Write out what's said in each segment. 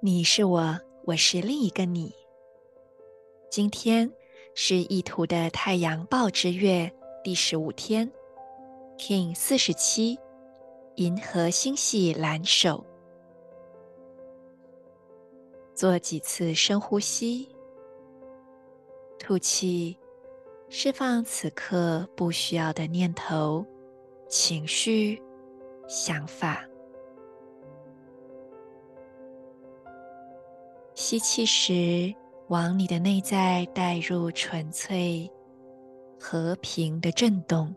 你是我，我是另一个你。今天是意图的太阳报之月第十五天，Kin 四十七，银河星系蓝手。做几次深呼吸，吐气，释放此刻不需要的念头、情绪、想法。吸气时，往你的内在带入纯粹、和平的震动。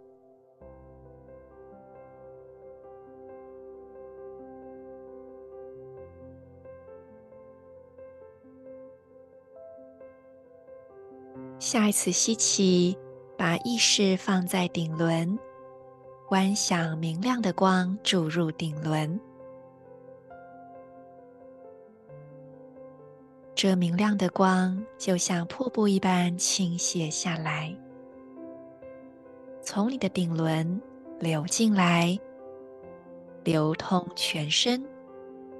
下一次吸气，把意识放在顶轮，观想明亮的光注入顶轮。这明亮的光就像瀑布一般倾泻下来，从你的顶轮流进来，流通全身，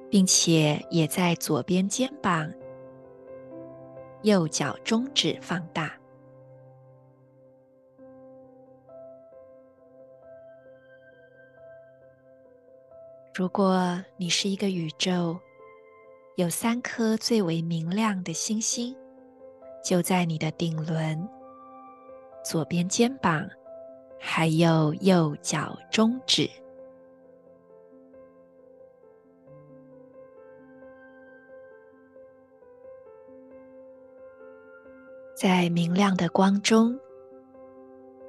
并且也在左边肩膀、右脚中指放大。如果你是一个宇宙，有三颗最为明亮的星星，就在你的顶轮、左边肩膀，还有右脚中指。在明亮的光中，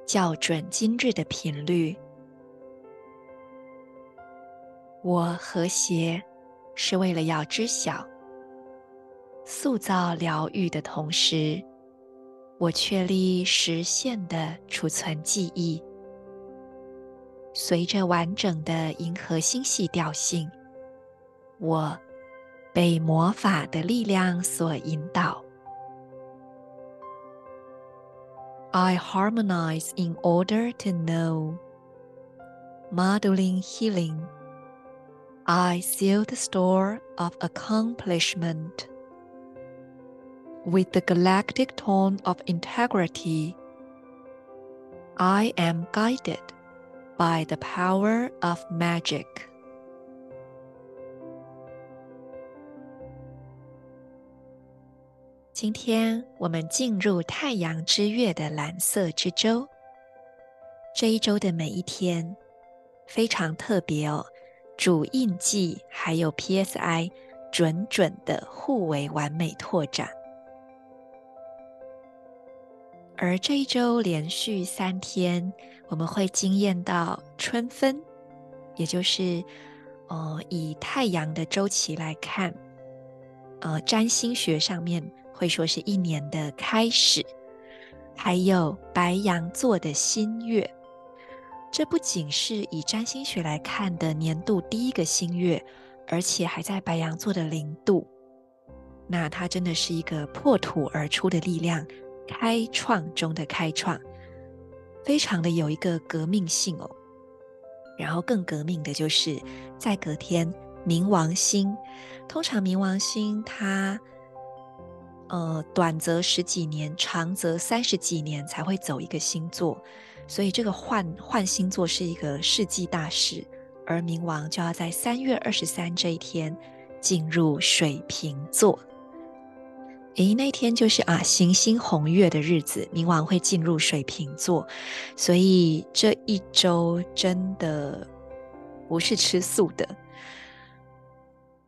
校准今日的频率。我和谐。是为了要知晓、塑造疗愈的同时，我确立实现的储存记忆。随着完整的银河星系调性，我被魔法的力量所引导。I harmonize in order to know, modeling healing. I seal the store of accomplishment with the galactic tone of integrity. I am guided by the power of magic. 今天我们进入太阳之月的蓝色之周，这一周的每一天非常特别哦。 主印记还有 PSI 准准的互为完美拓展，而这一周连续三天，我们会惊艳到春分，也就是呃以太阳的周期来看，呃占星学上面会说是一年的开始，还有白羊座的新月。这不仅是以占星学来看的年度第一个新月，而且还在白羊座的零度。那它真的是一个破土而出的力量，开创中的开创，非常的有一个革命性哦。然后更革命的就是在隔天，冥王星，通常冥王星它，呃，短则十几年，长则三十几年才会走一个星座。所以这个换换星座是一个世纪大事，而冥王就要在三月二十三这一天进入水瓶座。诶，那天就是啊，行星红月的日子，冥王会进入水瓶座，所以这一周真的不是吃素的。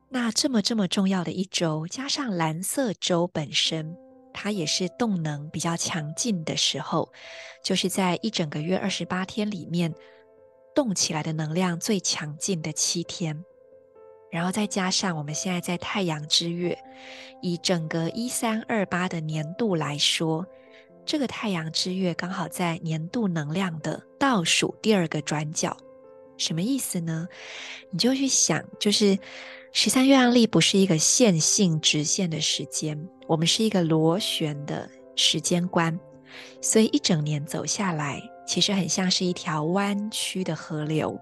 那这么这么重要的一周，加上蓝色周本身，它也是动能比较强劲的时候，就是在一整个月二十八天里面，动起来的能量最强劲的七天。然后再加上我们现在在太阳之月，以整个一三二八的年度来说，这个太阳之月刚好在年度能量的倒数第二个转角。什么意思呢？你就去想，就是十三月亮历不是一个线性直线的时间，我们是一个螺旋的时间观，所以一整年走下来，其实很像是一条弯曲的河流。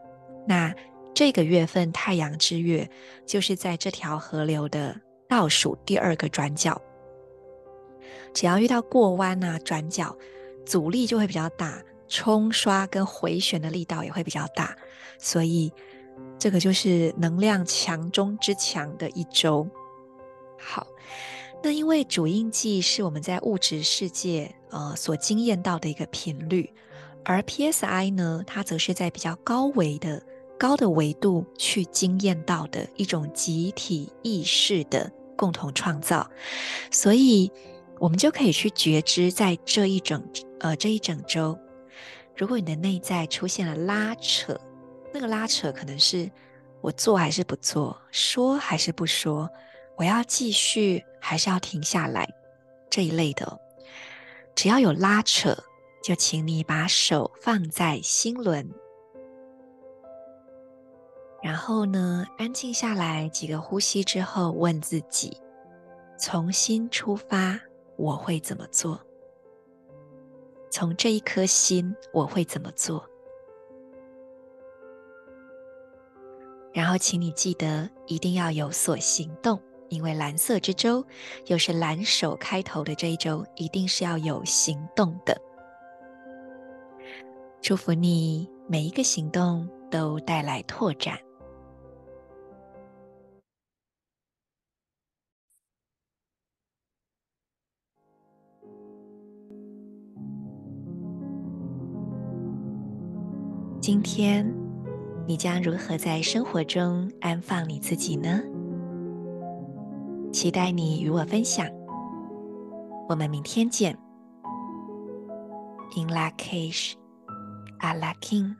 那这个月份太阳之月，就是在这条河流的倒数第二个转角。只要遇到过弯啊、转角，阻力就会比较大。冲刷跟回旋的力道也会比较大，所以这个就是能量强中之强的一周。好，那因为主印记是我们在物质世界呃所经验到的一个频率，而 PSI 呢，它则是在比较高维的高的维度去经验到的一种集体意识的共同创造，所以我们就可以去觉知，在这一整呃这一整周。如果你的内在出现了拉扯，那个拉扯可能是我做还是不做，说还是不说，我要继续还是要停下来这一类的。只要有拉扯，就请你把手放在心轮，然后呢，安静下来几个呼吸之后，问自己：从心出发，我会怎么做？从这一颗心，我会怎么做？然后，请你记得一定要有所行动，因为蓝色之周又是蓝手开头的这一周，一定是要有行动的。祝福你每一个行动都带来拓展。今天你将如何在生活中安放你自己呢？期待你与我分享。我们明天见。In Lak'ech, Ala K'in